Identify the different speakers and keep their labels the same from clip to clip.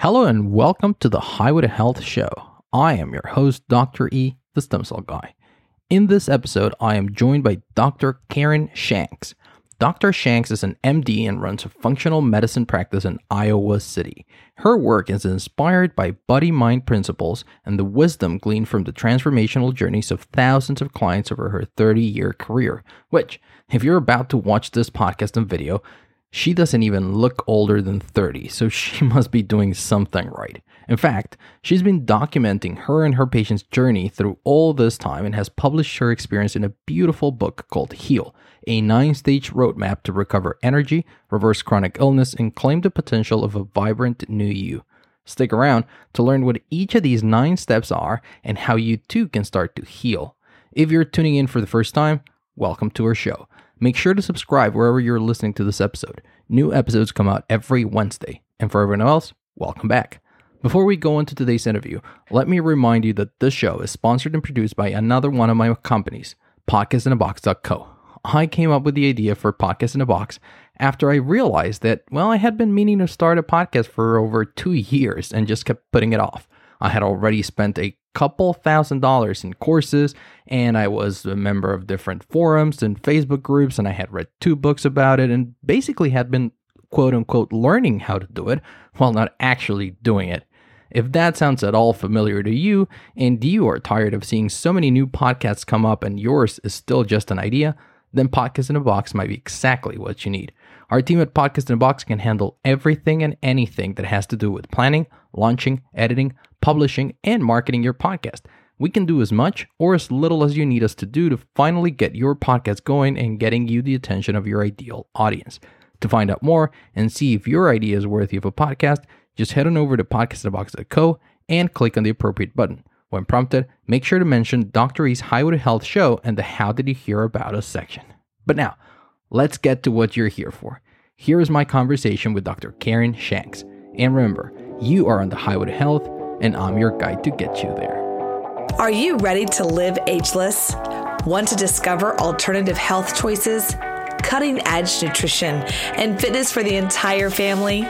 Speaker 1: Hello and welcome to the Highway to Health show. I am your host, Dr. E, the stem cell guy. In this episode, I am joined by Dr. Karen Shanks. Dr. Shanks is an MD and runs a functional medicine practice in Iowa City. Her work is inspired by body mind principles and the wisdom gleaned from the transformational journeys of thousands of clients over her 30 year career. Which, if you're about to watch this podcast and video, she doesn't even look older than 30, so she must be doing something right. In fact, she's been documenting her and her patient's journey through all this time and has published her experience in a beautiful book called Heal, a nine stage roadmap to recover energy, reverse chronic illness, and claim the potential of a vibrant new you. Stick around to learn what each of these nine steps are and how you too can start to heal. If you're tuning in for the first time, welcome to our show. Make sure to subscribe wherever you're listening to this episode. New episodes come out every Wednesday. And for everyone else, welcome back. Before we go into today's interview, let me remind you that this show is sponsored and produced by another one of my companies, podcastinabox.co. I came up with the idea for Podcast in a Box after I realized that, well, I had been meaning to start a podcast for over two years and just kept putting it off. I had already spent a couple thousand dollars in courses and I was a member of different forums and Facebook groups and I had read two books about it and basically had been quote unquote learning how to do it while not actually doing it. If that sounds at all familiar to you and you are tired of seeing so many new podcasts come up and yours is still just an idea, then Podcast in a Box might be exactly what you need. Our team at Podcast in a Box can handle everything and anything that has to do with planning, launching, editing, publishing, and marketing your podcast. We can do as much or as little as you need us to do to finally get your podcast going and getting you the attention of your ideal audience. To find out more and see if your idea is worthy of a podcast, just head on over to podcastinabox.co and click on the appropriate button. When prompted, make sure to mention Dr. E's Highway Health show and the How Did You Hear About Us section. But now, let's get to what you're here for. Here is my conversation with Dr. Karen Shanks. And remember, you are on the highway to health, and I'm your guide to get you there.
Speaker 2: Are you ready to live ageless? Want to discover alternative health choices, cutting edge nutrition, and fitness for the entire family?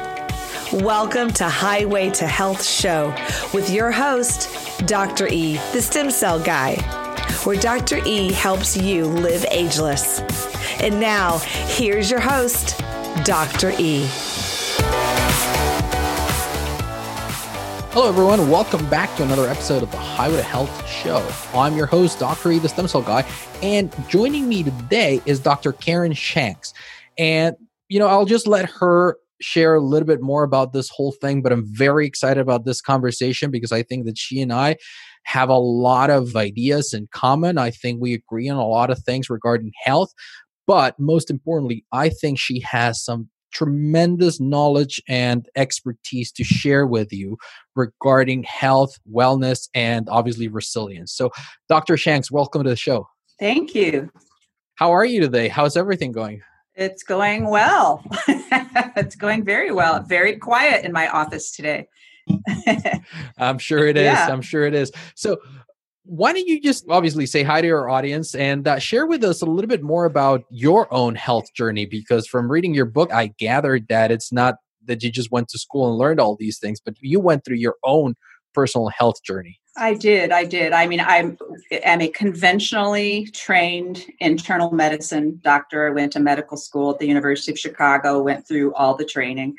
Speaker 2: Welcome to Highway to Health Show with your host, Dr. E, the stem cell guy, where Dr. E helps you live ageless. And now, here's your host, Dr. E.
Speaker 1: Hello, everyone. Welcome back to another episode of the Highway to Health Show. I'm your host, Dr. E, the stem cell guy. And joining me today is Dr. Karen Shanks. And, you know, I'll just let her share a little bit more about this whole thing, but I'm very excited about this conversation because I think that she and I have a lot of ideas in common. I think we agree on a lot of things regarding health. But most importantly, I think she has some tremendous knowledge and expertise to share with you regarding health, wellness, and obviously resilience. So, Dr. Shanks, welcome to the show.
Speaker 3: Thank you.
Speaker 1: How are you today? How's everything going?
Speaker 3: It's going well. it's going very well. Very quiet in my office today.
Speaker 1: I'm sure it is. Yeah. I'm sure it is. So, why don't you just obviously say hi to our audience and uh, share with us a little bit more about your own health journey? Because from reading your book, I gathered that it's not that you just went to school and learned all these things, but you went through your own personal health journey.
Speaker 3: I did. I did. I mean, I am a conventionally trained internal medicine doctor. I went to medical school at the University of Chicago, went through all the training.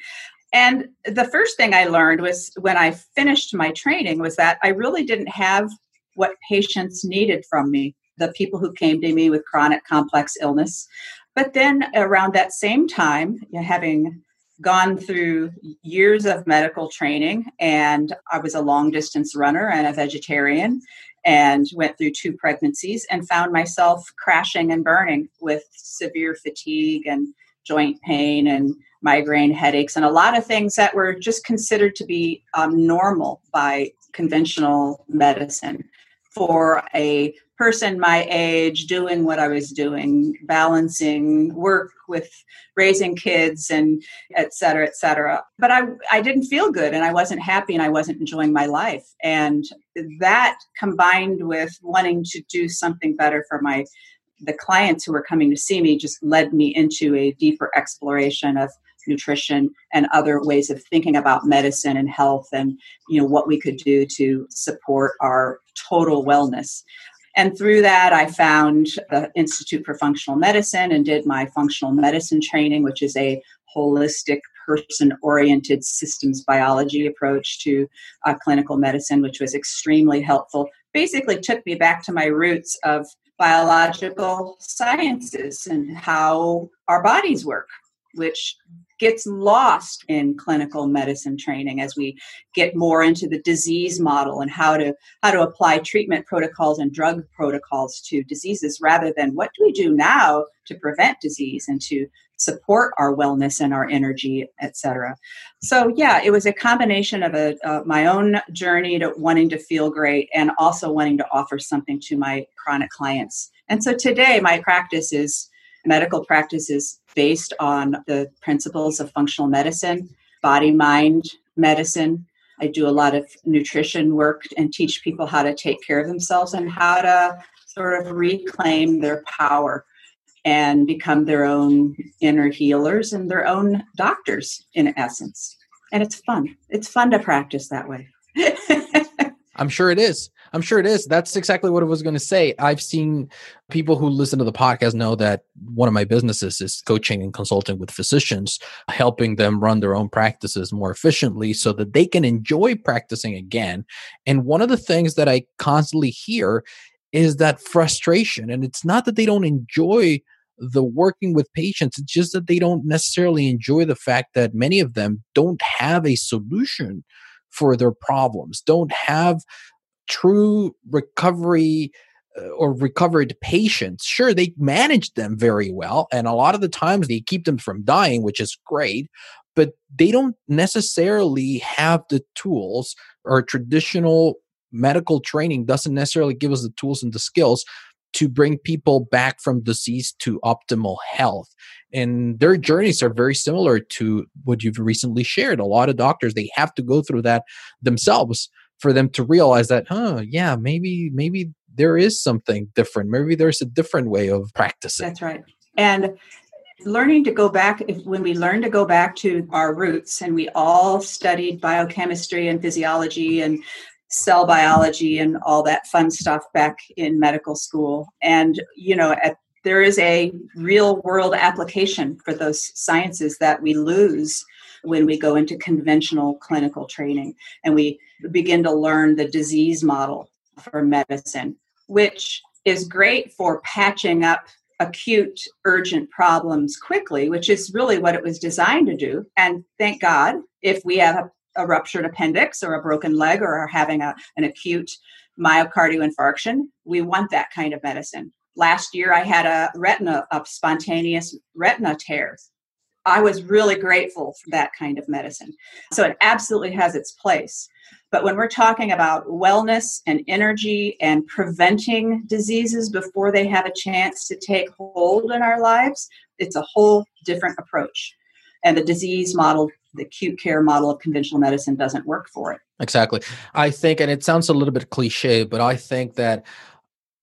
Speaker 3: And the first thing I learned was when I finished my training was that I really didn't have what patients needed from me, the people who came to me with chronic complex illness. But then around that same time, having gone through years of medical training, and I was a long distance runner and a vegetarian, and went through two pregnancies and found myself crashing and burning with severe fatigue and joint pain and migraine headaches and a lot of things that were just considered to be um, normal by conventional medicine for a person my age doing what I was doing, balancing work with raising kids and et cetera, et cetera. But I, I didn't feel good and I wasn't happy and I wasn't enjoying my life. And that combined with wanting to do something better for my the clients who were coming to see me just led me into a deeper exploration of nutrition and other ways of thinking about medicine and health and you know what we could do to support our total wellness. And through that i found the institute for functional medicine and did my functional medicine training which is a holistic person oriented systems biology approach to uh, clinical medicine which was extremely helpful. Basically took me back to my roots of biological sciences and how our bodies work which gets lost in clinical medicine training as we get more into the disease model and how to how to apply treatment protocols and drug protocols to diseases rather than what do we do now to prevent disease and to support our wellness and our energy etc so yeah it was a combination of a uh, my own journey to wanting to feel great and also wanting to offer something to my chronic clients. And so today my practice is medical practice is based on the principles of functional medicine, body mind medicine. I do a lot of nutrition work and teach people how to take care of themselves and how to sort of reclaim their power and become their own inner healers and their own doctors in essence. And it's fun. It's fun to practice that way.
Speaker 1: I'm sure it is. I'm sure it is. That's exactly what I was going to say. I've seen people who listen to the podcast know that one of my businesses is coaching and consulting with physicians, helping them run their own practices more efficiently so that they can enjoy practicing again. And one of the things that I constantly hear is that frustration. And it's not that they don't enjoy the working with patients, it's just that they don't necessarily enjoy the fact that many of them don't have a solution for their problems, don't have true recovery uh, or recovered patients, sure, they manage them very well. And a lot of the times they keep them from dying, which is great, but they don't necessarily have the tools or traditional medical training doesn't necessarily give us the tools and the skills to bring people back from disease to optimal health. And their journeys are very similar to what you've recently shared. A lot of doctors, they have to go through that themselves for them to realize that, huh, yeah, maybe, maybe there is something different. Maybe there's a different way of practicing.
Speaker 3: That's right. And learning to go back when we learn to go back to our roots and we all studied biochemistry and physiology and cell biology and all that fun stuff back in medical school. And, you know, at, there is a real world application for those sciences that we lose when we go into conventional clinical training and we begin to learn the disease model for medicine, which is great for patching up acute, urgent problems quickly, which is really what it was designed to do. And thank God, if we have a a ruptured appendix or a broken leg or are having a, an acute myocardial infarction, we want that kind of medicine. Last year, I had a retina, a spontaneous retina tear. I was really grateful for that kind of medicine. So it absolutely has its place. But when we're talking about wellness and energy and preventing diseases before they have a chance to take hold in our lives, it's a whole different approach. And the disease model the acute care model of conventional medicine doesn't work for it.
Speaker 1: Exactly. I think, and it sounds a little bit cliche, but I think that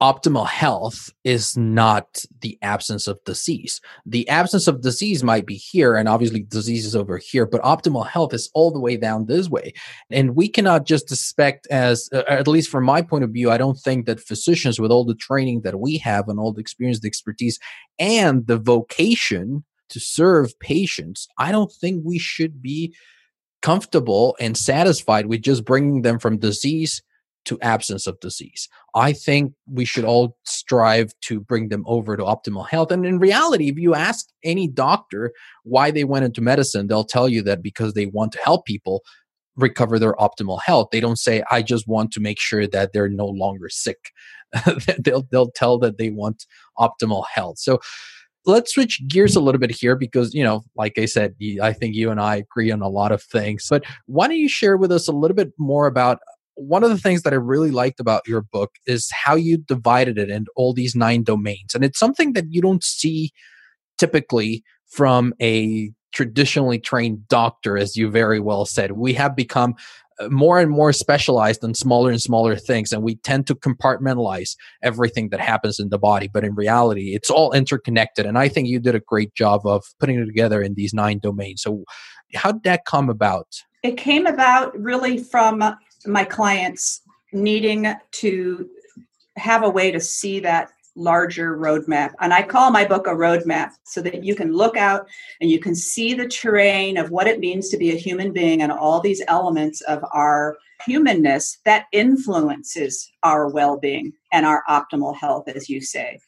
Speaker 1: optimal health is not the absence of disease. The absence of disease might be here, and obviously disease is over here, but optimal health is all the way down this way. And we cannot just expect, as uh, at least from my point of view, I don't think that physicians, with all the training that we have and all the experience, the expertise, and the vocation to serve patients, I don't think we should be comfortable and satisfied with just bringing them from disease to absence of disease. I think we should all strive to bring them over to optimal health. And in reality, if you ask any doctor why they went into medicine, they'll tell you that because they want to help people recover their optimal health. They don't say, I just want to make sure that they're no longer sick. they'll, they'll tell that they want optimal health. So let's switch gears a little bit here because you know like i said i think you and i agree on a lot of things but why don't you share with us a little bit more about one of the things that i really liked about your book is how you divided it into all these nine domains and it's something that you don't see typically from a traditionally trained doctor as you very well said. We have become more and more specialized on smaller and smaller things and we tend to compartmentalize everything that happens in the body. But in reality it's all interconnected and i think you did a great job of putting it together in these nine domains. So how did that come about?
Speaker 3: It came about really from my clients needing to have a way to see that larger roadmap. And I call my book a roadmap so that you can look out and you can see the terrain of what it means to be a human being and all these elements of our humanness that influences our well being and our optimal health, as you say.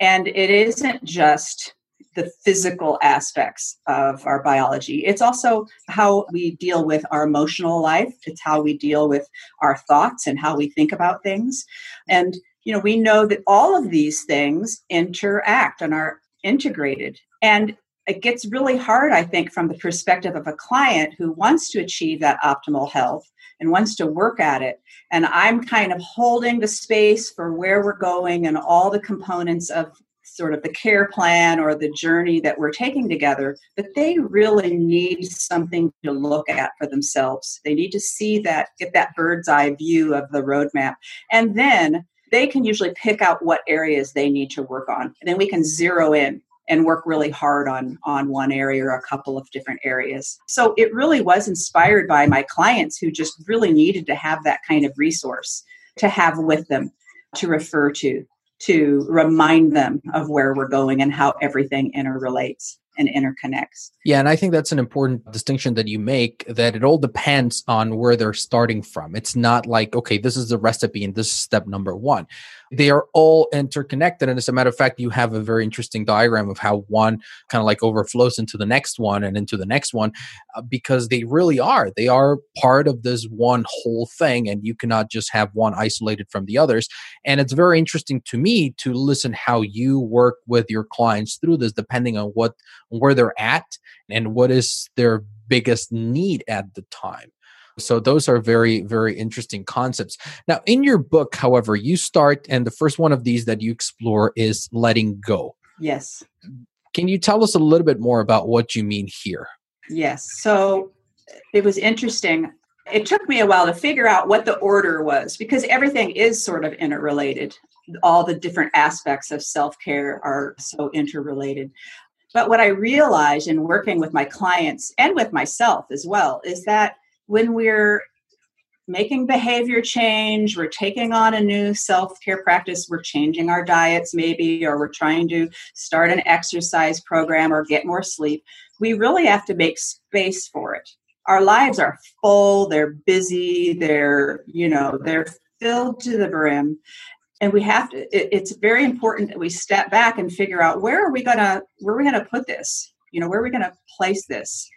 Speaker 3: And it isn't just the physical aspects of our biology. It's also how we deal with our emotional life. It's how we deal with our thoughts and how we think about things. And you know, we know that all of these things interact and are integrated. And it gets really hard, I think, from the perspective of a client who wants to achieve that optimal health and wants to work at it. And I'm kind of holding the space for where we're going and all the components of sort of the care plan or the journey that we're taking together, but they really need something to look at for themselves. They need to see that, get that bird's eye view of the roadmap. And then they can usually pick out what areas they need to work on. And then we can zero in and work really hard on on one area or a couple of different areas. So it really was inspired by my clients who just really needed to have that kind of resource to have with them to refer to to remind them of where we're going and how everything interrelates and interconnects.
Speaker 1: Yeah, and I think that's an important distinction that you make that it all depends on where they're starting from. It's not like, okay, this is the recipe and this is step number one they are all interconnected. And as a matter of fact, you have a very interesting diagram of how one kind of like overflows into the next one and into the next one uh, because they really are. They are part of this one whole thing, and you cannot just have one isolated from the others. And it's very interesting to me to listen how you work with your clients through this, depending on what where they're at and what is their biggest need at the time. So those are very, very interesting concepts. Now, in your book, however, you start, and the first one of these that you explore is letting go.
Speaker 3: Yes.
Speaker 1: Can you tell us a little bit more about what you mean here?
Speaker 3: Yes. So uh, it was interesting. It took me a while to figure out what the order was because everything is sort of interrelated. All the different aspects of self care are so interrelated. But what I realized in working with my clients and with myself as well is that when we're making behavior change, we're taking on a new self care practice, we're changing our diets maybe, or we're trying to start an exercise program or get more sleep, we really have to make space for it. Our lives are full, they're busy, they're, you know, they're filled to the brim. And we have to, it, it's very important that we step back and figure out where are we gonna, where are we gonna put this? You know, where are we gonna place this?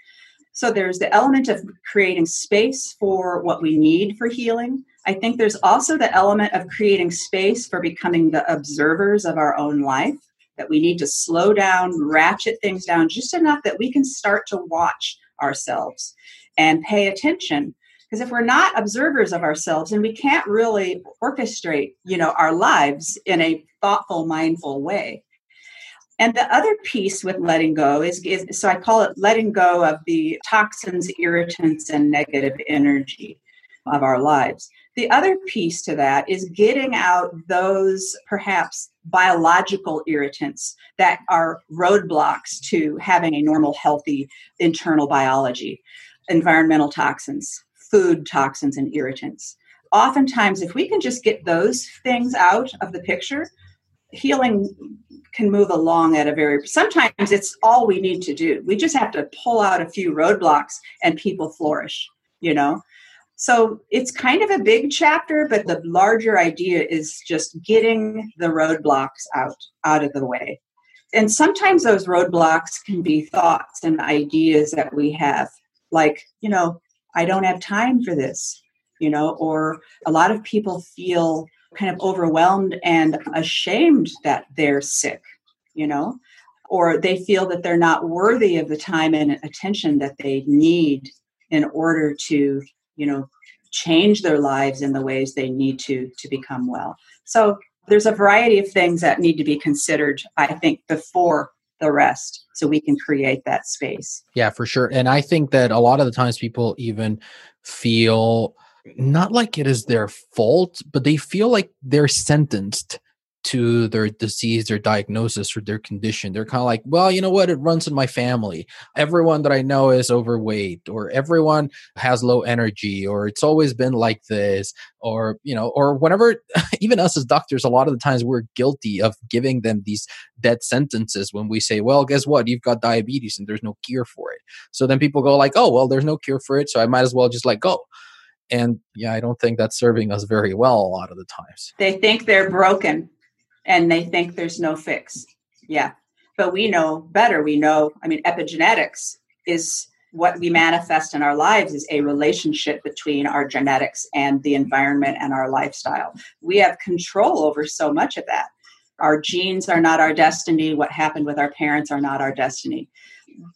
Speaker 3: So there's the element of creating space for what we need for healing. I think there's also the element of creating space for becoming the observers of our own life, that we need to slow down, ratchet things down just enough that we can start to watch ourselves and pay attention. Because if we're not observers of ourselves and we can't really orchestrate, you know, our lives in a thoughtful, mindful way, and the other piece with letting go is, is, so I call it letting go of the toxins, irritants, and negative energy of our lives. The other piece to that is getting out those perhaps biological irritants that are roadblocks to having a normal, healthy internal biology, environmental toxins, food toxins, and irritants. Oftentimes, if we can just get those things out of the picture, healing can move along at a very sometimes it's all we need to do. We just have to pull out a few roadblocks and people flourish you know? So it's kind of a big chapter but the larger idea is just getting the roadblocks out out of the way. And sometimes those roadblocks can be thoughts and ideas that we have like you know i don't have time for this you know or a lot of people feel kind of overwhelmed and ashamed that they're sick, you know, or they feel that they're not worthy of the time and attention that they need in order to, you know, change their lives in the ways they need to to become well. So there's a variety of things that need to be considered, I think, before the rest so we can create that space.
Speaker 1: Yeah, for sure. And I think that a lot of the times people even feel not like it is their fault, but they feel like they're sentenced to their disease, their diagnosis, or their condition. They're kind of like, well, you know what? It runs in my family. Everyone that I know is overweight, or everyone has low energy, or it's always been like this, or, you know, or whenever, even us as doctors, a lot of the times we're guilty of giving them these death sentences when we say, well, guess what? You've got diabetes and there's no cure for it. So then people go, like, oh, well, there's no cure for it. So I might as well just let go. And yeah, I don't think that's serving us very well a lot of the times.
Speaker 3: They think they're broken and they think there's no fix. Yeah. But we know better. We know, I mean, epigenetics is what we manifest in our lives is a relationship between our genetics and the environment and our lifestyle. We have control over so much of that. Our genes are not our destiny. What happened with our parents are not our destiny.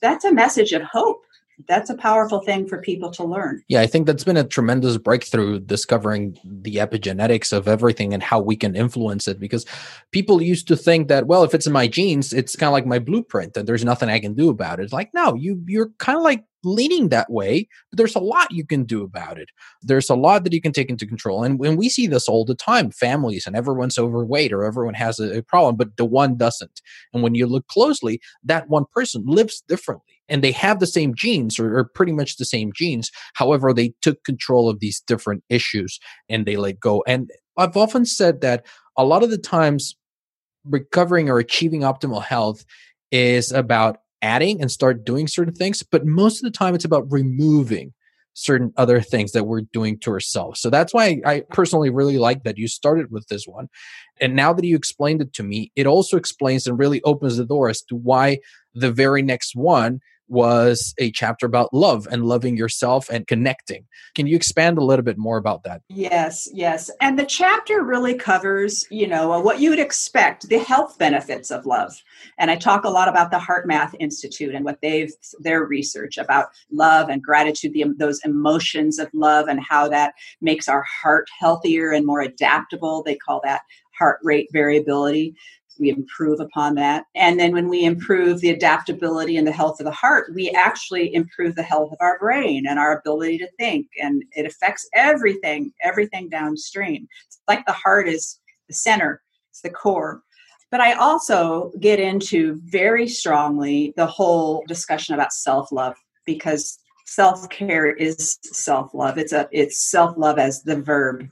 Speaker 3: That's a message of hope that's a powerful thing for people to learn.
Speaker 1: Yeah, I think that's been a tremendous breakthrough discovering the epigenetics of everything and how we can influence it because people used to think that well if it's in my genes it's kind of like my blueprint and there's nothing I can do about it. It's like no, you you're kind of like leaning that way, but there's a lot you can do about it. There's a lot that you can take into control. And when we see this all the time, families and everyone's overweight or everyone has a, a problem, but the one doesn't. And when you look closely, that one person lives differently and they have the same genes or, or, pretty much the same genes. However, they took control of these different issues and they let go. And I've often said that a lot of the times recovering or achieving optimal health is about adding and start doing certain things, but most of the time it's about removing certain other things that we're doing to ourselves. So that's why I personally really like that you started with this one. And now that you explained it to me, it also explains and really opens the door as to why the very next one was a chapter about love and loving yourself and connecting. Can you expand a little bit more about that?
Speaker 3: Yes, yes. And the chapter really covers, you know, uh, what you would expect, the health benefits of love. And I talk a lot about the HeartMath Institute and what they've their research about love and gratitude, the, those emotions of love and how that makes our heart healthier and more adaptable. They call that heart rate variability we improve upon that. And then when we improve the adaptability and the health of the heart, we actually improve the health of our brain and our ability to think. And it affects everything, everything downstream. It's like the heart is the center, it's the core. But I also get into very strongly the whole discussion about self love because self care is self love. It's a it's self love as the verb,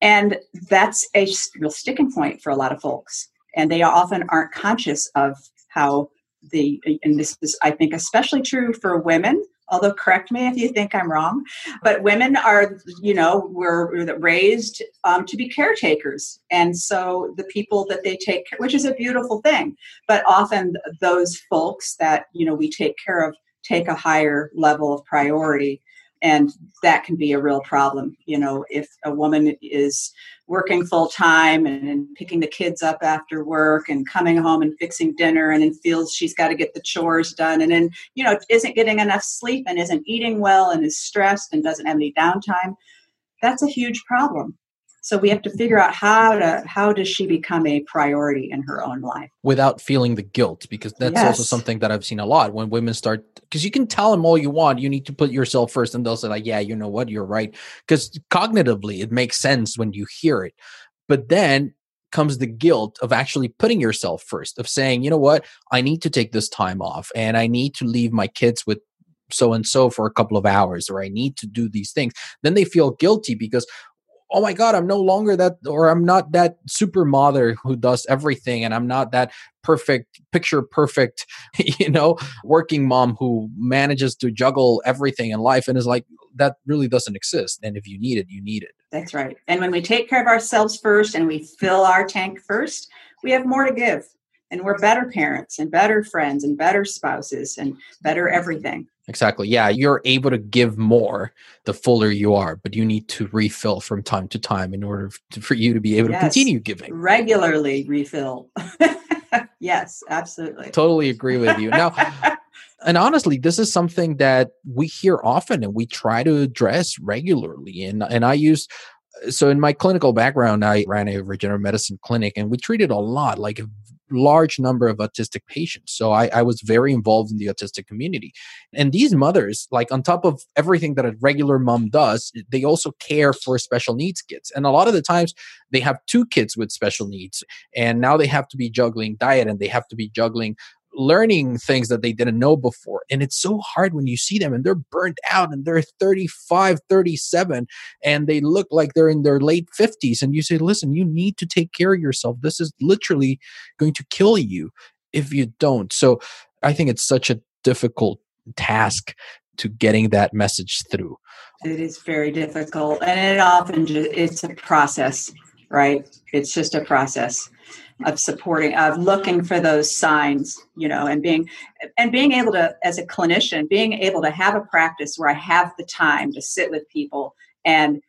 Speaker 3: and that's a real sticking point for a lot of folks and they often aren't conscious of how the and this is i think especially true for women although correct me if you think i'm wrong but women are you know were raised um, to be caretakers. And so the people that they take care which is a beautiful thing but often those folks that you know we take care of take a higher level of priority and that can be a real problem you know if a woman is working full time and, and, picking the kids up after work and coming home and fixing dinner and then feels she's got to get the chores done and then you know isn't getting enough sleep and isn't eating well and is stressed and doesn't have any downtime that's a huge problem so we have to figure out how to how does she become a priority in her own life?
Speaker 1: Without feeling the guilt because that's yes. also something that I've seen a lot. When women start because you can tell them all you want you need to put yourself first and they'll say like yeah you know what? You're right. Because cognitively it makes sense when you hear it. But then comes the guilt of actually putting yourself first of saying you know what? I need to take this time off and I need to leave my kids with so and so for a couple of hours or I need to do these things. Then they feel guilty because oh my god i'm no longer that or i'm not that super mother who does everything and i'm not that perfect picture perfect you know working mom who manages to juggle everything in life and is like that really doesn't exist. And if you need it you need it.
Speaker 3: That's right. And when we take care of ourselves first and we fill our tank first we have more to give and we're better parents and better friends and better spouses and better everything
Speaker 1: Exactly. Yeah, you're able to give more the fuller you are, but you need to refill from time to time in order to, for you to be able yes. to continue giving.
Speaker 3: Regularly refill. yes, absolutely.
Speaker 1: Totally agree with you. Now, and honestly, this is something that we hear often and we try to address regularly. And and I use so in my clinical background, I ran a regenerative medicine clinic and we treated a lot like large number of autistic patients. So I, I was very involved in the autistic community. And these mothers, like on top of everything that a regular mom does, eh, they also care for special needs kids. And a lot of the times they have two kids with special needs. And now they have to be juggling diet and they have to be juggling learning things that they didn't know before. And it's so hard when you see them and they're burnt out and they're 35 37 and they look like they're in their late 50s and you say listen you need to take care of yourself. This is literally going to kill you if you don't. So i think it's such a difficult task to getting that message through.
Speaker 3: It is very difficult and it often it's a process right? It's just a process of supporting of looking for those signs you know and being and being able to as a clinician being able to have a practice where i have the time to sit with people and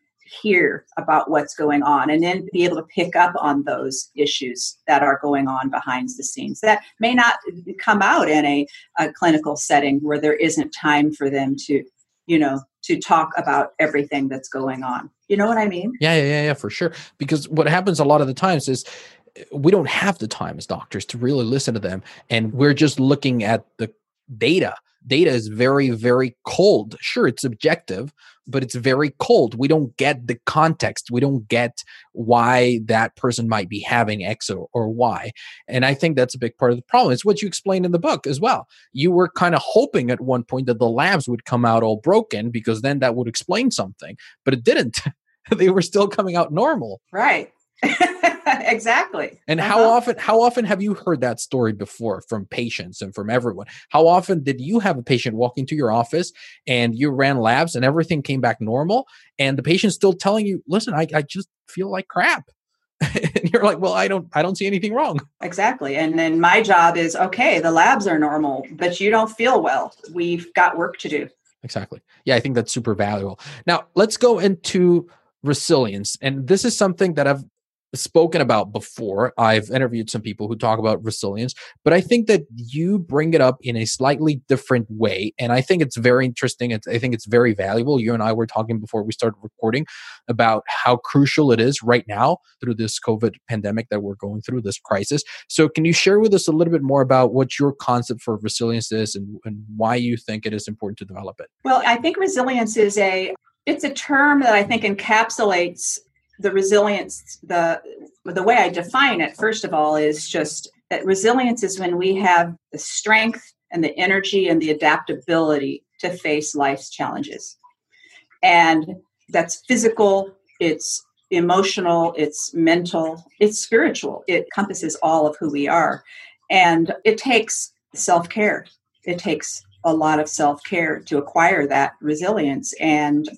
Speaker 3: hear about what's going on and then be able to pick up on those issues that are going on behind the scenes that may not come out in a, a clinical setting where there isn't time for them to you know to talk about everything that's going on. You know what i mean?
Speaker 1: Yeah yeah yeah for sure. Because what happens a lot of the times is we don't have the time as doctors to really listen to them and we're just looking at the data. Data is very very cold. Sure it's objective but it's very cold. We don't get the context. We don't get why that person might be having x or, or y. And i think that's a big part of the problem. It's what you explained in the book as well. You were kind of hoping at one point that the labs would come out all broken because then that would explain something but it didn't. They were still coming out normal.
Speaker 3: Right exactly.
Speaker 1: And uh-huh. how often how often have you heard that story before from patients and from everyone? How often did you have a patient walk into your office and you ran labs and everything came back normal and the patient's still telling you, "Listen, I, I just feel like crap." and you're like, "Well, I don't I don't see anything wrong."
Speaker 3: Exactly. And then my job is, okay, the labs are normal, but you don't feel well. We've got work to do.
Speaker 1: Exactly. Yeah, I think that's super valuable. Now, let's go into resilience. And this is something that I've spoken about before. I've interviewed some people who talk about resilience, but I think that you bring it up in a slightly different way. And I think it's very interesting. It's, I think it's very valuable. You and I were talking before we started recording about how crucial it is right now through this COVID pandemic that we're going through, this crisis. So, can you share with us a little bit more about what your concept for resilience is and, and why you think it is important to develop it?
Speaker 3: Well, I think resilience is a it's a term that I think encapsulates the resilience the the way i define it first of all is just that resilience is when we have the strength and the energy and the adaptability to face life's challenges. And that's physical it's emotional it's mental it's spiritual. It encompasses all of who we are. And it takes self-care. It takes a lot of self-care to acquire that resilience. And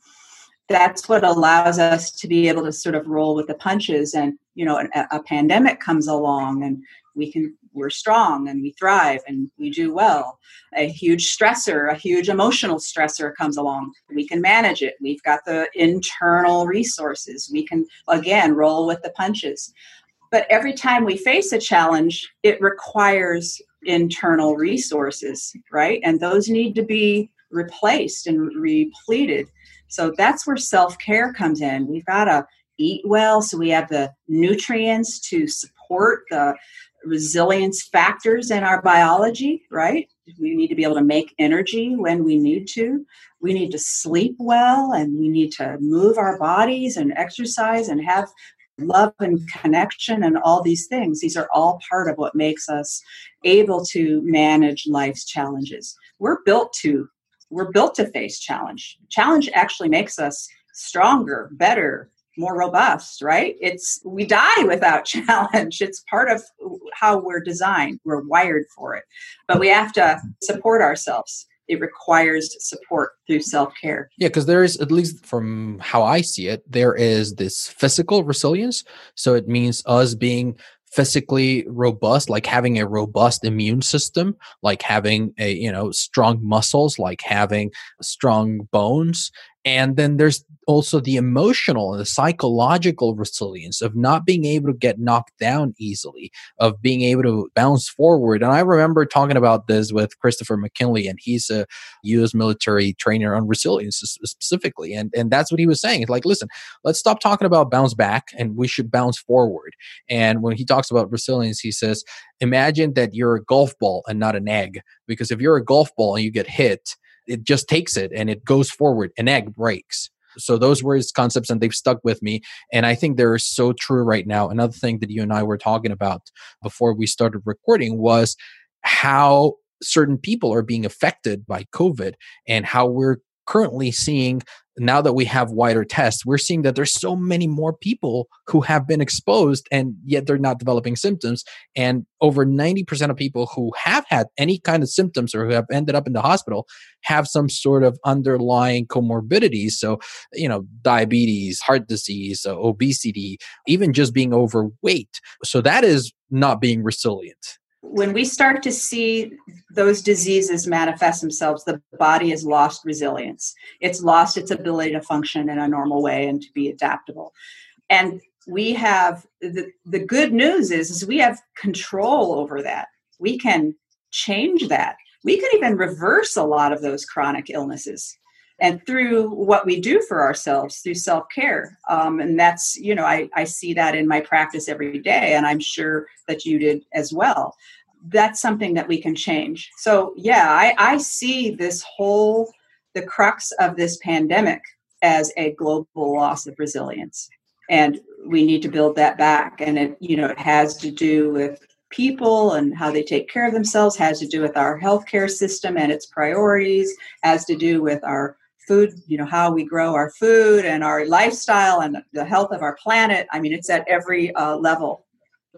Speaker 3: that's what allows us to be able to sort of roll with the punches and you know a, a, pandemic comes along and we can we're strong and we thrive and we do well. A huge stressor a huge emotional stressor comes along. We can manage it. We've got the internal resources. We can again roll with the punches. But every time we face a challenge it requires internal resources right? And those need to be replaced and repleted so that's where self care comes in. We've got to eat well so we have the nutrients to support the resilience factors in our biology, right? We need to be able to make energy when we need to. We need to sleep well and we need to move our bodies and exercise and have love and connection and all these things. These are all part of what makes us able to manage life's challenges. We're built to we're built to face challenge. Challenge actually makes us stronger, better, more robust, right? It's we die without challenge. It's part of how we're designed. We're wired for it. But we have to support ourselves. It requires support through self-care.
Speaker 1: Yeah, because there is at least from how I see it, there is this physical resilience. So it means us being physically robust like having a robust immune system like having a you know strong muscles like having strong bones And then there's also the emotional and the psychological resilience of not being able to get knocked down easily, of being able to bounce forward. And I remember talking about this with Christopher McKinley, and he's a U.S. military trainer on resilience specifically. And, and that's what he was saying. It's like, listen, let's stop talking about bounce back and we should bounce forward. And when he talks about resilience, he says, imagine that you're a golf ball and not an egg. Because if you're a golf ball and you get hit, it just takes it and it goes forward. An egg breaks. So those were his concepts and they've stuck with me. And I think they're so true right now. Another thing that you and I were talking about before we started recording was how certain people are being affected by COVID and how we're currently seeing now that we have wider tests, we're seeing that there's so many more people who have been exposed and yet they're not developing symptoms. And over 90% of people who have had any kind of symptoms or who have ended up in the hospital have some sort of underlying comorbidities. So, you know, diabetes, heart disease, uh, obesity, even just being overweight. So that is not being resilient
Speaker 3: when we start to see those diseases manifest themselves, the body has lost resilience. It's lost its ability to function in a normal way and to be adaptable. And we have the, the good news is, is we have control over that. We can change that. We can even reverse a lot of those chronic illnesses and through what we do for ourselves through self-care. Um, and that's you know I, I see that in my practice every day and i'm sure that you did as well. That's something that we can change. So yeah i, I see this whole the crux of this pandemic as a global loss of resilience. And we need to build that back. And it you know it has to do with people and how they take care of themselves has to do with our healthcare system and its priorities has to do with our food, you know, how we grow our food and our lifestyle and the health of our planet. I mean, it's at every uh, level.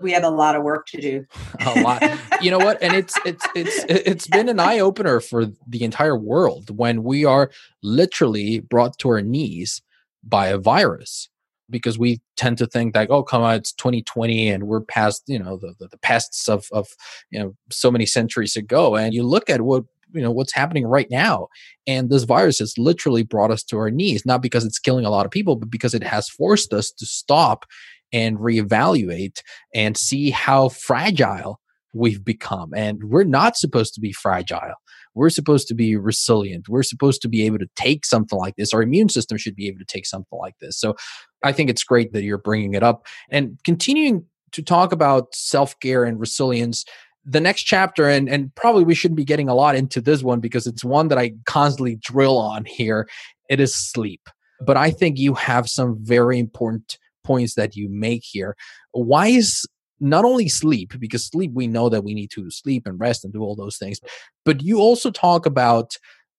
Speaker 3: We have a lot of work to do.
Speaker 1: a lot. You know what? And it's it's it's it's been an eye opener for the entire world when we are literally brought to our knees by a virus because we tend to think like oh come on it's 2020 and we're past you know the, the, the pests of of you know so many centuries ago and you look at what you know what's happening right now and this virus has literally brought us to our knees not because it's killing a lot of people but because it has forced us to stop and reevaluate and see how fragile we've become and we're not supposed to be fragile. We're supposed to be resilient. We're supposed to be able to take something like this. Our immune system should be able to take something like this. So i think it's great that you're bringing it up and continuing to talk about self-care and resilience the next chapter and and probably we shouldn't be getting a lot into this one because it's one that i constantly drill on here. It is sleep. But i think you have some very important points that you make here. Why is not only sleep because sleep we know that we need to sleep and rest and do all those things but you also talk about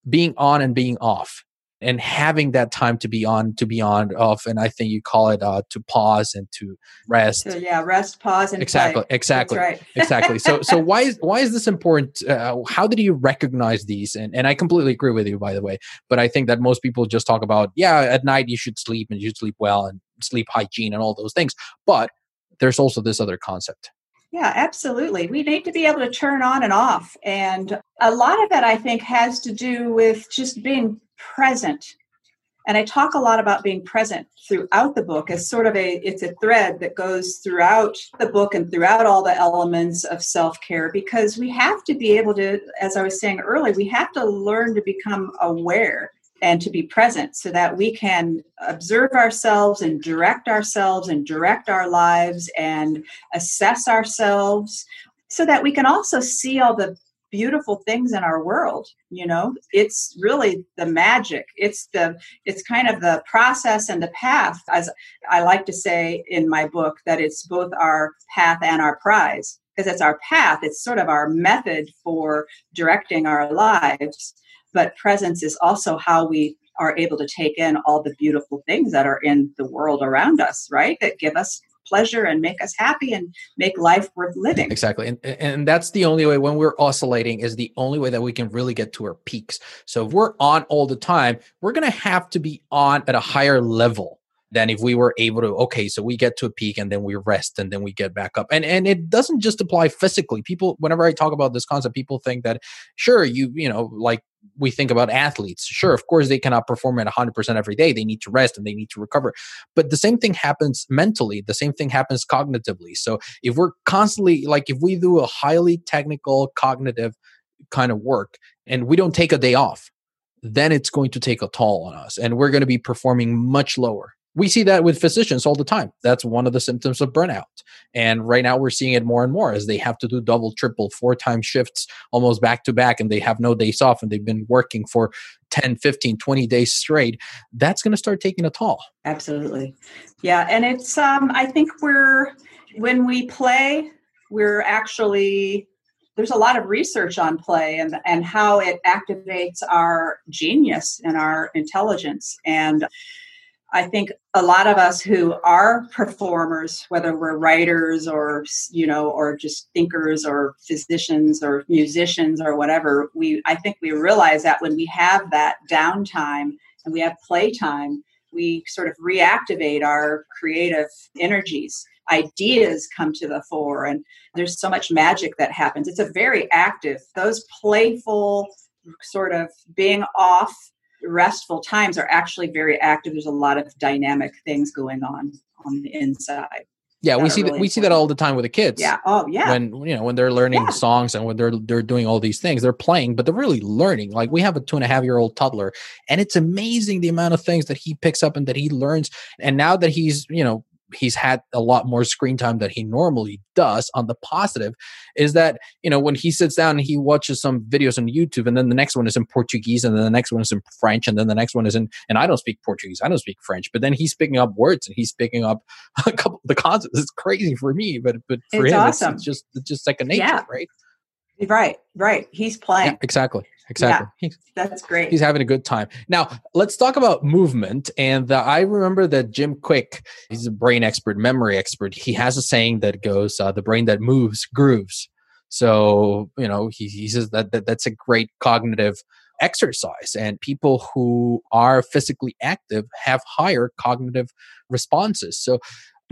Speaker 1: being on and being off and having that time to be on to be on off and i think you call it uh, to pause and to rest
Speaker 3: so, yeah rest pause and
Speaker 1: exactly
Speaker 3: play.
Speaker 1: exactly
Speaker 3: right.
Speaker 1: exactly so so why is why is this important uh, how did you recognize these and, and i completely agree with you by the way but i think that most people just talk about yeah at night you should sleep and you should sleep well and sleep hygiene and all those things but there's also this other concept
Speaker 3: yeah, absolutely. We need to be able to turn on and off. And a lot of that, I think, has to do with just being present. And I talk a lot about being present throughout the book as sort of a it's a thread that goes throughout the book and throughout all the elements of self-care because we have to be able to as I was saying earlier, we have to learn to become aware and to be present so that we can observe ourselves and direct ourselves and direct our lives and assess ourselves so that we can also see all the beautiful things in our world you know? It's really the magic. It's the it's kind of the process and the path as i like to say in my book that it's both our path and our prize because it's our path. It's sort of our method for directing our lives but presence is also how we are able to take in all the beautiful things that are in the world around us, right? That give us pleasure and make us happy and make life worth living.
Speaker 1: Exactly. And and that's the only way when we're oscillating is the only way that we can really get to our peaks. So if we're on all the time, we're going to have to be on at a higher level than if we were able to okay so we get to a peak and then we rest and then we get back up and and it doesn't just apply physically people whenever i talk about this concept people think that sure you you know like we think about athletes sure of course they cannot perform at 100% every day they need to rest and they need to recover but the same thing happens mentally the same thing happens cognitively so if we're constantly like if we do a highly technical cognitive kind of work and we don't take a day off then it's going to take a toll on us and we're going to be performing much lower we see that with physicians all the time. That's one of the symptoms of burnout. And right now we're seeing it more and more as they have to do double, triple, four time shifts almost back to back and they have no days off and they've been working for 10, 15, 20 days straight. That's going to start taking a toll.
Speaker 3: Absolutely. Yeah. And it's, um, I think we're, when we play, we're actually there's a lot of research on play and, and how it activates our genius and our intelligence. And I think a lot of us who are performers, whether we're writers or you know, or just thinkers or physicians or musicians or whatever, we I think we realize that when we have that downtime and we have playtime, we sort of reactivate our creative energies. Ideas come to the fore, and there's so much magic that happens. It's a very active, those playful sort of being off restful times are actually very active. There's a lot of dynamic things going on on the inside.
Speaker 1: Yeah, we see really that we see that all the time with the kids.
Speaker 3: Yeah. Oh, yeah.
Speaker 1: When you know when they're learning yeah. songs and when they're they're doing all these things, they're playing, but they're really learning. Like we have a two and a half year old toddler, and it's amazing the amount of things that he picks up and that he learns. And now that he's you know he's had a lot more screen time than he normally does. On the positive is that you know when he sits down and he watches some videos on youtube and then the next one is in portuguese and then the next one is in french and then the next one is in and i don't speak portuguese i don't speak french but then he's picking up words and he's picking up a couple of the concepts it's crazy for me but but for
Speaker 3: it's
Speaker 1: him
Speaker 3: awesome.
Speaker 1: it's, it's just it's just second nature
Speaker 3: yeah.
Speaker 1: right?
Speaker 3: Right right. He's playing.
Speaker 1: Yeah, exactly exactly.
Speaker 3: Yeah, that's great.
Speaker 1: He's having a good time. Now, let's talk about movement. And uh, I remember that Jim Kwik, he's a brain expert, memory expert. He has a saying that goes, uh, "The brain that moves grooves." So you know, he, he says that, that that's a great cognitive exercise and people who are physically active have higher cognitive responses so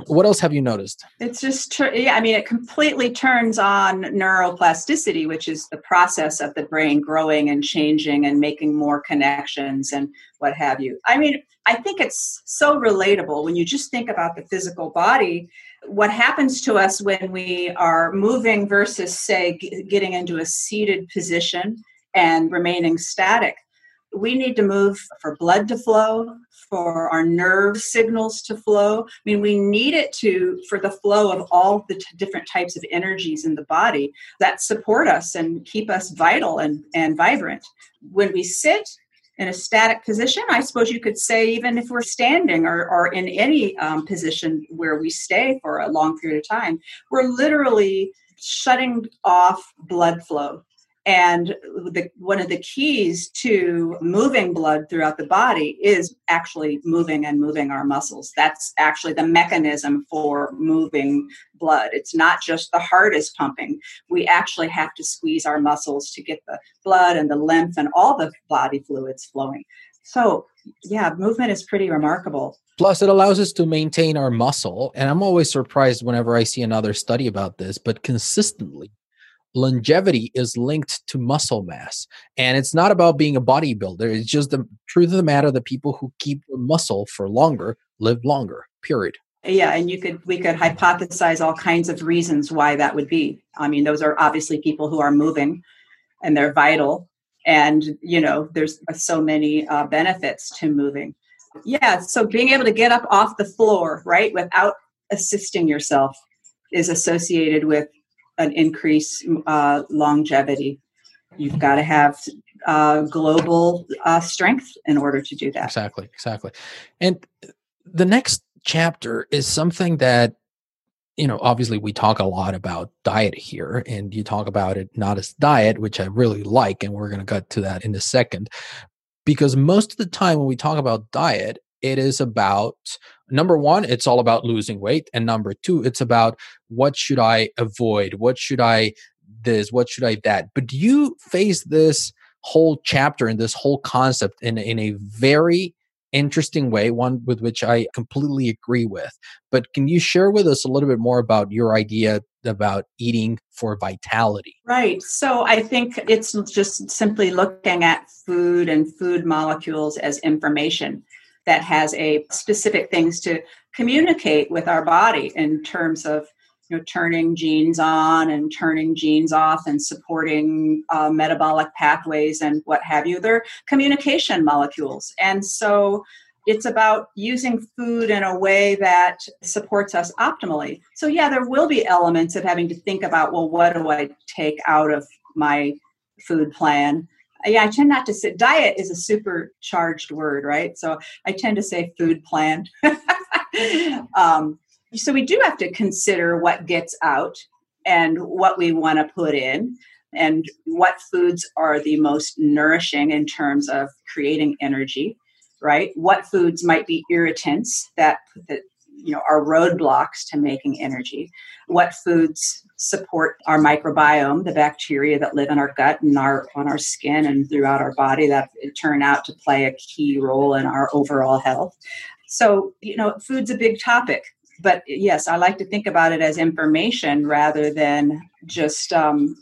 Speaker 1: what else have you noticed?
Speaker 3: It's just yeah i mean it completely turns on neuroplasticity which is the process of the brain growing and changing and making more connections and what have you. I mean i think it's so relatable when you just think about the physical body. What happens to us when we are moving versus say getting into a seated position and remaining static? We need to move for blood to flow for our nerve signals to flow. I mean we need it to for the flow of all the t- different types of energies in the body that support us and keep us vital and, and vibrant. When we sit in a static position i suppose you could say even if we're standing or, or in any um, position where we stay for a long period of time we're literally shutting off blood flow and the, one of the keys to moving blood throughout the body is actually moving and moving our muscles. That's actually the mechanism for moving blood. It's not just the heart is pumping. We actually have to squeeze our muscles to get the blood and the lymph and all the body fluids flowing. So, yeah, movement is pretty remarkable.
Speaker 1: Plus, it allows us to maintain our muscle. And I'm always surprised whenever I see another study about this, but consistently longevity is linked to muscle mass. And it's not about being a bodybuilder. It's just the truth of the matter that people who keep muscle for longer live longer, period.
Speaker 3: Yeah, and you could we could hypothesize all kinds of reasons why that would be. I mean, those are obviously people who are moving and they're vital and you know there's so many uh, benefits to moving yeah so being able to get up off the floor right without assisting yourself is associated with an increase uh, longevity. You've got to have uh, global uh, strength in order to do that.
Speaker 1: Exactly, exactly. And the next chapter is something that you know obviously we talk a lot about diet here and you talk about it not as diet which i really like and we're going to get to that in a second because most of the time when we talk about diet it is about number one it's all about losing weight and number two it's about what should i avoid what should i this what should i that but do you face this whole chapter and this whole concept in, in a very interesting way, one with which I completely agree with. But can you share with us a little bit more about your idea about eating for vitality?
Speaker 3: Right. So I think it's just simply looking at food and food molecules as information that has a specific things to communicate with our body in terms of you know turning genes on and turning genes off and supporting uh, metabolic pathways and what have you. They're communication molecules. And so it's about using food in a way that supports us optimally. So yeah there will be elements of having to think about well what do i take out of my food plan yeah i tend not to say diet is a supercharged word right? So i tend to say food plan. Um, so we do have to consider what gets out and what we want to put in and what foods are the most nourishing in terms of creating energy right? What foods might be irritants that, that you know are roadblocks to making energy what foods support our microbiome the bacteria that live in our gut and our on our skin and throughout our body that turn out to play a key role in our overall health so you know food's a big topic but yes, I like to think about it as information rather than just. Um,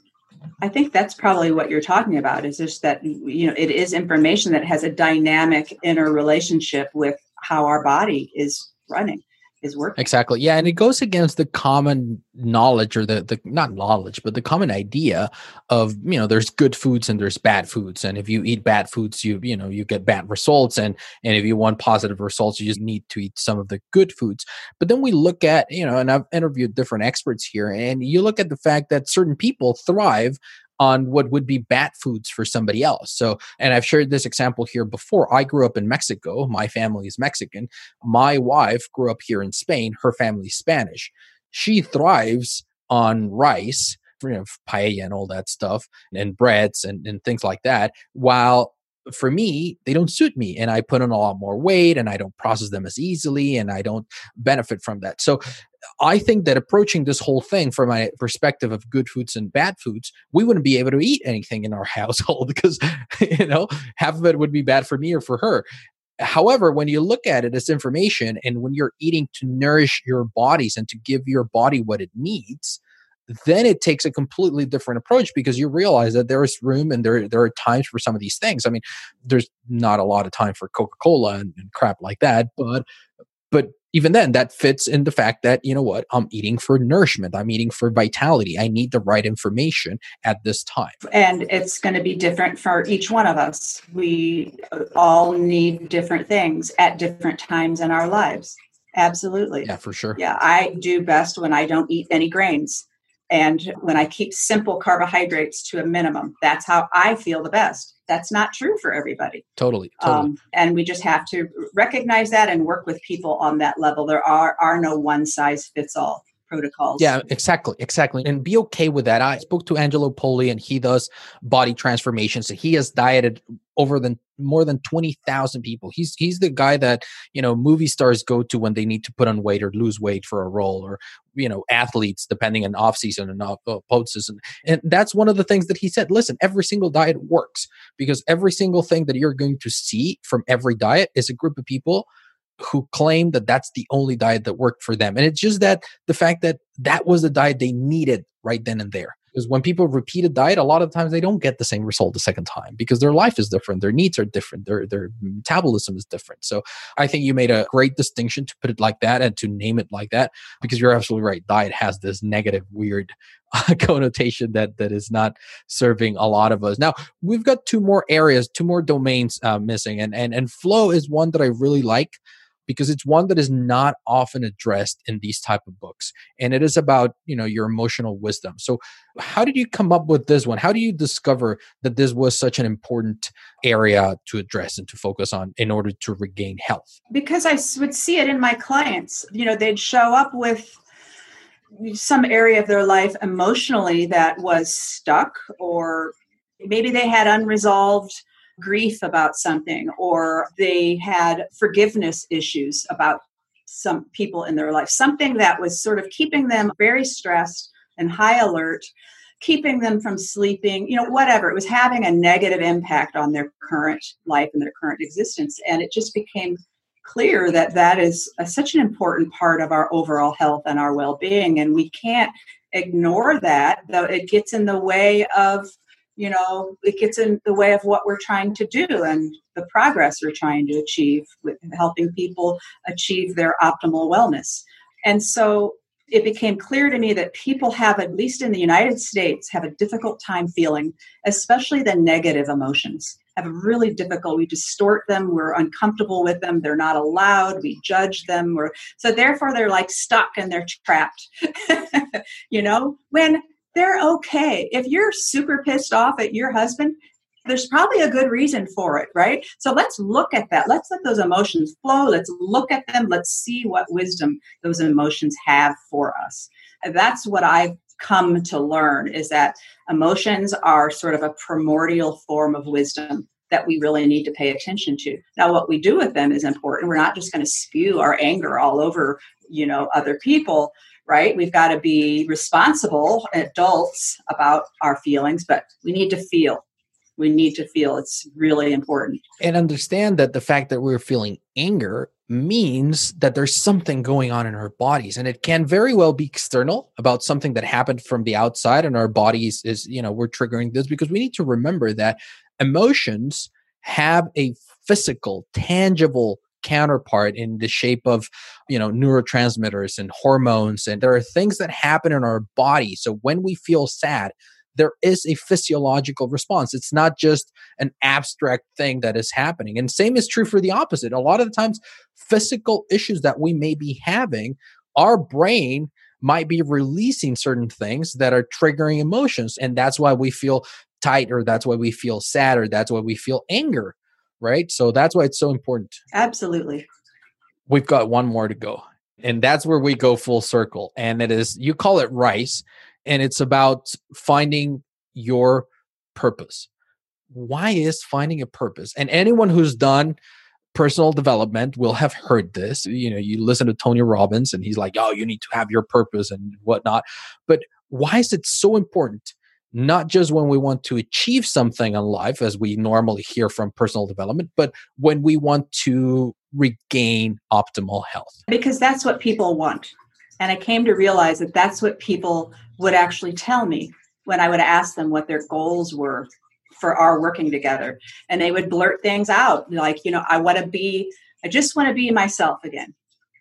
Speaker 3: I think that's probably what you're talking about. Is just that you know it is information that has a dynamic interrelationship with how our body is running is working.
Speaker 1: Exactly. Yeah, and it goes against the common knowledge or the the not knowledge, but the common idea of, you know, there's good foods and there's bad foods and if you eat bad foods, you you know, you get bad results and and if you want positive results, you just need to eat some of the good foods. But then we look at, you know, and I've interviewed different experts here and you look at the fact that certain people thrive on what would be bad foods for somebody else. So, and I've shared this example here before. I grew up in Mexico. My family is Mexican. My wife grew up here in Spain. Her family's Spanish. She thrives on rice, you know, paella and all that stuff, and breads and, and things like that, while for me, they don't suit me and I put on a lot more weight and I don't process them as easily and I don't benefit from that. So I think that approaching this whole thing from a perspective of good foods and bad foods, we wouldn't be able to eat anything in our household because, you know, half of it would be bad for me or for her. However, when you look at it as information and when you're eating to nourish your bodies and to give your body what it needs, then it takes a completely different approach because you realize that there is room and there there are times for some of these things. I mean, there's not a lot of time for Coca Cola and, and crap like that, but but even then that fits in the fact that you know what i'm eating for nourishment i'm eating for vitality i need the right information at this time.
Speaker 3: And it's going to be different for each one of us. We all need different things at different times in our lives. Absolutely.
Speaker 1: Yeah for sure.
Speaker 3: Yeah i do best when i don't eat any grains and when I keep simple carbohydrates to a minimum, that's how I feel the best. That's not true for everybody.
Speaker 1: Totally. totally. Um,
Speaker 3: and we just have to recognize that and work with people on that level. There are, are no one size fits all protocols.
Speaker 1: Yeah, exactly, exactly. And be okay with that. I spoke to Angelo Poli and he does body transformations. So he has dieted over than more than 20,000 people. He's he's the guy that, you know, movie stars go to when they need to put on weight or lose weight for a role or, you know, athletes depending on off season and off uh, post season. And that's one of the things that he said, listen, every single diet works because every single thing that you're going to see from every diet is a group of people who claim that that's the only diet that worked for them. And it's just that the fact that that was the diet they needed right then and there. Because when people repeat a diet, a lot of times they don't get the same result the second time because their life is different, their needs are different, their their metabolism is different. So I think you made a great distinction to put it like that and to name it like that because you're absolutely right. Diet has this negative, weird connotation that that is not serving a lot of us. Now we've got two more areas, two more domains uh, missing, and and and flow is one that I really like because it's one that is not often addressed in these type of books and it is about you know your emotional wisdom. So how did you come up with this one? How do you discover that this was such an important area to address and to focus on in order to regain health?
Speaker 3: Because i would see it in my clients. You know they'd show up with some area of their life emotionally that was stuck or maybe they had unresolved grief about something or they had forgiveness issues about some people in their life, something that was sort of keeping them very stressed and high alert, keeping them from sleeping, you know, whatever. It was having a negative impact on their current life and their current existence. And it just became clear that that is a, such an important part of our overall health and our well-being and we can't ignore that though it gets in the way of you know it gets in the way of what we're trying to do and the progress we're trying to achieve with helping people achieve their optimal wellness. And so it became clear to me that people have at least in the united states have a difficult time feeling especially the negative emotions. Have a really difficult we distort them we're uncomfortable with them they're not allowed we judge them we're, so therefore they're like stuck and they're trapped you know? When they're okay. If you're super pissed off at your husband, there's probably a good reason for it, right? So let's look at that. Let's let those emotions flow. Let's look at them. Let's see what wisdom those emotions have for us. That's what I've come to learn is that emotions are sort of a primordial form of wisdom that we really need to pay attention to. Now what we do with them is important. We're not just going to spew our anger all over, you know, other people right? We've got to be responsible adults about our feelings, but we need to feel. We need to feel. It's really important.
Speaker 1: And understand that the fact that we're feeling anger means that there's something going on in our bodies and it can very well be external about something that happened from the outside and our bodies is you know we're triggering this because we need to remember that emotions have a physical tangible counterpart in the shape of you know neurotransmitters and hormones and there are things that happen in our body. So when we feel sad there is a physiological response. It's not just an abstract thing that is happening. And same is true for the opposite. A lot of the times physical issues that we may be having our brain might be releasing certain things that are triggering emotions and that's why we feel tight or that's why we feel sad or that's why we feel anger right? So that's why it's so important.
Speaker 3: Absolutely.
Speaker 1: We've got one more to go. And that's where we go full circle. And it is, you call it Rise, and it's about finding your purpose. Why is finding a purpose? And anyone who's done personal development will have heard this. You know, you listen to Tony Robbins and he's like, oh, you need to have your purpose and whatnot. But why is it so important not just when we want to achieve something in life, as we normally hear from personal development, but when we want to regain optimal health.
Speaker 3: Because that's what people want. And I came to realize that that's what people would actually tell me when I would ask them what their goals were for our working together. And they would blurt things out like, you know, I want to be, I just want to be myself again.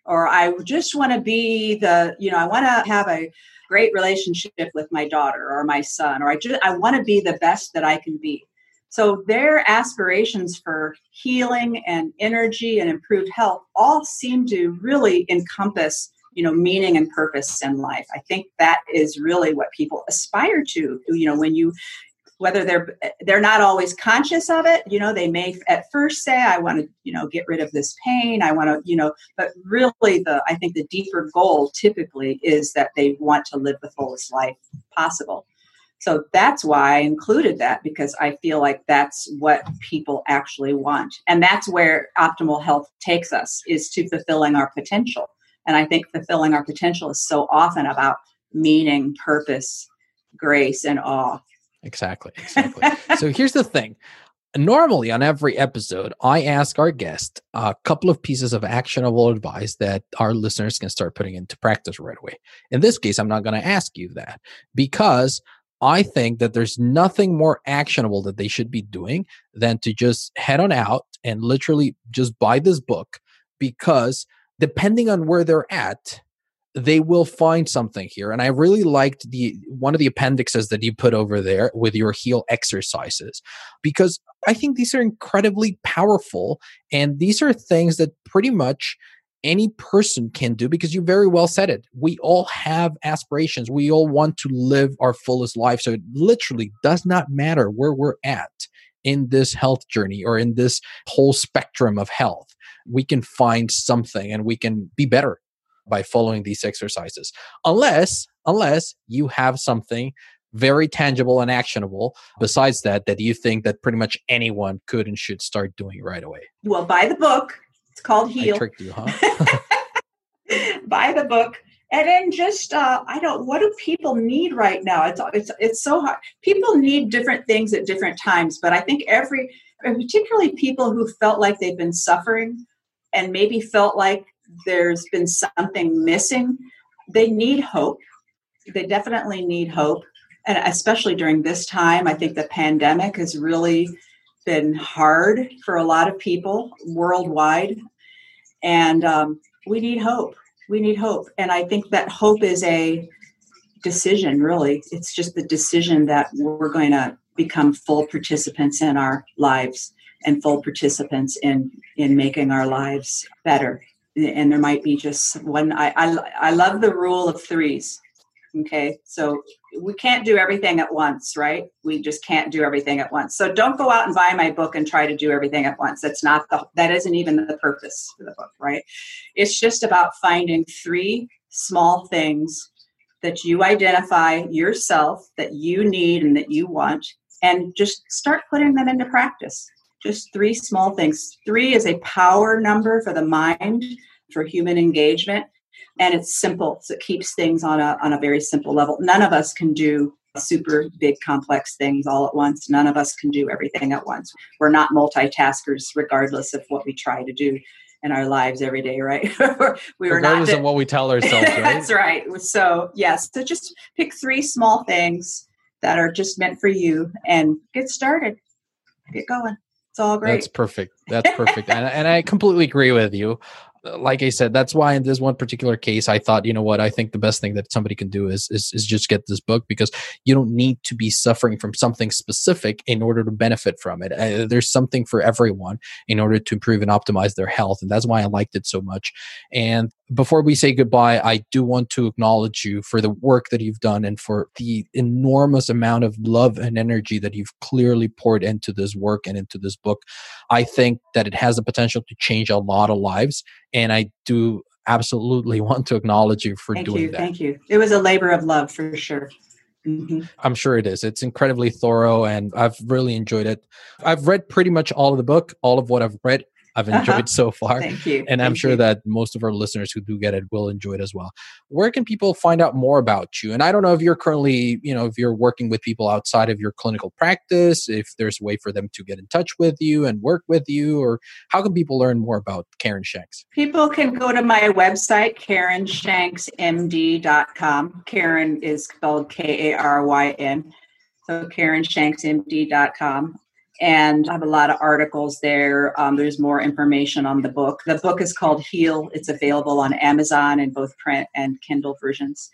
Speaker 3: Or I just want to be the, you know, I want to have a great relationship with my daughter or my son or i just i want to be the best that i can be. So their aspirations for healing and energy and improved health all seem to really encompass you know meaning and purpose in life. I think that is really what people aspire to you know when you whether they're they're not always conscious of it you know they may at first say i want to you know get rid of this pain i want to you know but really the i think the deeper goal typically is that they want to live the fullest life possible. So that's why i included that because i feel like that's what people actually want and that's where optimal health takes us is to fulfilling our potential. And i think fulfilling our potential is so often about meaning purpose grace and awe
Speaker 1: Exactly. Exactly. so here's the thing. Normally, on every episode, I ask our guest a couple of pieces of actionable advice that our listeners can start putting into practice right away. In this case, I'm not going to ask you that because I think that there's nothing more actionable that they should be doing than to just head on out and literally just buy this book because depending on where they're at, they will find something here and i really liked the one of the appendixes that you put over there with your heel exercises because i think these are incredibly powerful and these are things that pretty much any person can do because you very well said it. We all have aspirations. We all want to live our fullest life so it literally does not matter where we're at in this health journey or in this whole spectrum of health. We can find something and we can be better by following these exercises. Unless unless you have something very tangible and actionable besides that that you think that pretty much anyone could and should start doing right away.
Speaker 3: Well buy the book. It's called heal.
Speaker 1: I tricked you huh?
Speaker 3: Buy the book. And then just uh, i don't what do people need right now? It's it's it's so hard. People need different things at different times but i think every particularly people who felt like they've been suffering and maybe felt like there's been something missing, they need hope. They definitely need hope. And especially during this time, I think the pandemic has really been hard for a lot of people worldwide. And um, we need hope. We need hope. And I think that hope is a decision, really. It's just the decision that we're going to become full participants in our lives and full participants in in making our lives better and there might be just one I, I i love the rule of threes okay? So we can't do everything at once right? We just can't do everything at once. So don't go out and buy my book and try to do everything at once. That's not the that isn't even the purpose for the book right? It's just about finding three small things that you identify yourself that you need and that you want and just start putting them into practice just three small things. Three is a power number for the mind for human engagement, and it's simple. So it keeps things on a, on a very simple level. None of us can do super big complex things all at once. None of us can do everything at once. We're not multitaskers, regardless of what we try to do in our lives every day, right?
Speaker 1: we were regardless not of what we tell ourselves. Right?
Speaker 3: That's right. So yes, so just pick three small things that are just meant for you and get started. Get going. It's all great.
Speaker 1: That's perfect. That's perfect. and, and I completely agree with you like I said, that's why in this one particular case, I thought, you know what, I think the best thing that somebody can do is, is, is just get this book because you don't need to be suffering from something specific in order to benefit from it. Uh, there's something for everyone in order to improve and optimize their health, and that's why I liked it so much. And before we say goodbye, I do want to acknowledge you for the work that you've done and for the enormous amount of love and energy that you've clearly poured into this work and into this book. I think that it has the potential to change a lot of lives and I do absolutely want to acknowledge you for
Speaker 3: thank
Speaker 1: doing
Speaker 3: you,
Speaker 1: that.
Speaker 3: Thank you. It was a labor of love for sure. Mm-hmm.
Speaker 1: I'm sure it is. It's incredibly thorough and I've really enjoyed it. I've read pretty much all of the book, all of what I've read. I've enjoyed uh-huh. so far.
Speaker 3: Thank you.
Speaker 1: And
Speaker 3: Thank
Speaker 1: I'm sure
Speaker 3: you.
Speaker 1: that most of our listeners who do get it will enjoy it as well. Where can people find out more about you? And I don't know if you're currently, you know, if you're working with people outside of your clinical practice, if there's a way for them to get in touch with you and work with you, or how can people learn more about Karyn Shanks?
Speaker 3: People can go to my website, KarynShanksMD.com. Karyn is spelled K A R Y N. So KarynShanksMD.com and I have a lot of articles there. Um, there's more information on the book. The book is called Heal. It's available on Amazon in both print and Kindle versions.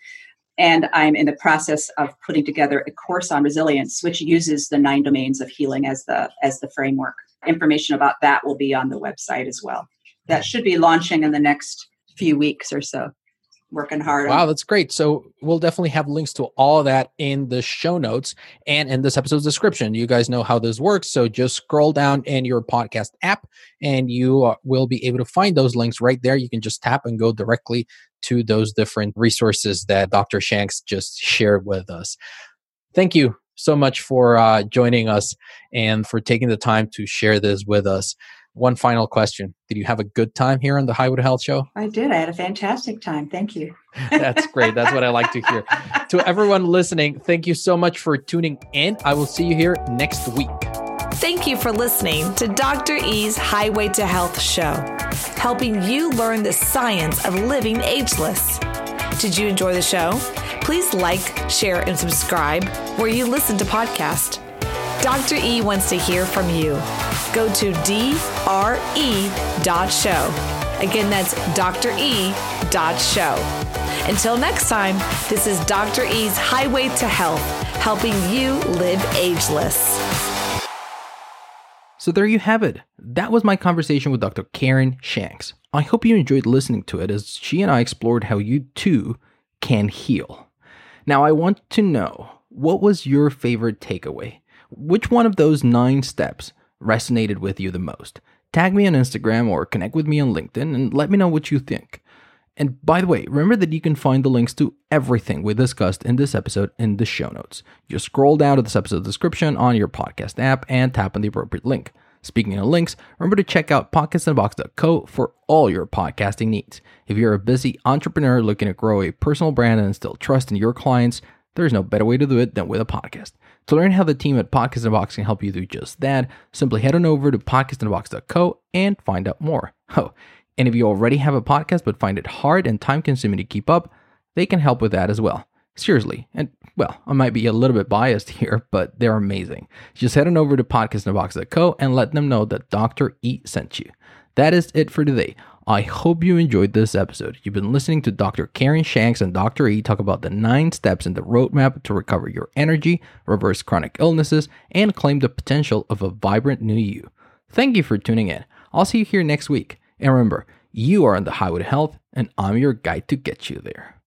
Speaker 3: And I'm in the process of putting together a course on resilience, which uses the nine domains of healing as the as the framework. Information about that will be on the website as well. That should be launching in the next few weeks or so working hard.
Speaker 1: Wow, that's great. So we'll definitely have links to all that in the show notes and in this episode's description. You guys know how this works. So just scroll down in your podcast app and you uh, will be able to find those links right there. You can just tap and go directly to those different resources that Dr. Shanks just shared with us. Thank you so much for uh, joining us and for taking the time to share this with us one final question. Did you have a good time here on the Highway to Health show?
Speaker 3: I did. I had a fantastic time. Thank you.
Speaker 1: That's great. That's what I like to hear. to everyone listening, thank you so much for tuning in. I will see you here next week.
Speaker 2: Thank you for listening to Dr. E's Highway to Health show, helping you learn the science of living ageless. Did you enjoy the show? Please like, share, and subscribe where you listen to podcasts. Dr. E wants to hear from you. Go to dre.show. Again, that's dre.show. Until next time, this is Dr. E's Highway to Health, helping you live ageless.
Speaker 1: So there you have it. That was my conversation with Dr. Karyn Shanks. I hope you enjoyed listening to it as she and I explored how you too can heal. Now, I want to know what was your favorite takeaway? Which one of those nine steps resonated with you the most? Tag me on Instagram or connect with me on LinkedIn and let me know what you think. And by the way, remember that you can find the links to everything we discussed in this episode in the show notes. Just scroll down to this episode description on your podcast app and tap on the appropriate link. Speaking of links, remember to check out podcastinabox.co for all your podcasting needs. If you're a busy entrepreneur looking to grow a personal brand and instill trust in your clients, there's no better way to do it than with a podcast. To learn how the team at Podcast in a Box can help you do just that, simply head on over to podcastinabox.co and find out more. Oh, And if you already have a podcast but find it hard and time consuming to keep up, they can help with that as well. Seriously. And well, I might be a little bit biased here, but they're amazing. Just head on over to podcastinabox.co and let them know that Dr. E sent you. That is it for today. I hope you enjoyed this episode. You've been listening to Dr. Karyn Shanks and Dr. E talk about the nine steps in the roadmap to recover your energy, reverse chronic illnesses, and claim the potential of a vibrant new you. Thank you for tuning in. I'll see you here next week. And remember, you are on the highway to health, and I'm your guide to get you there.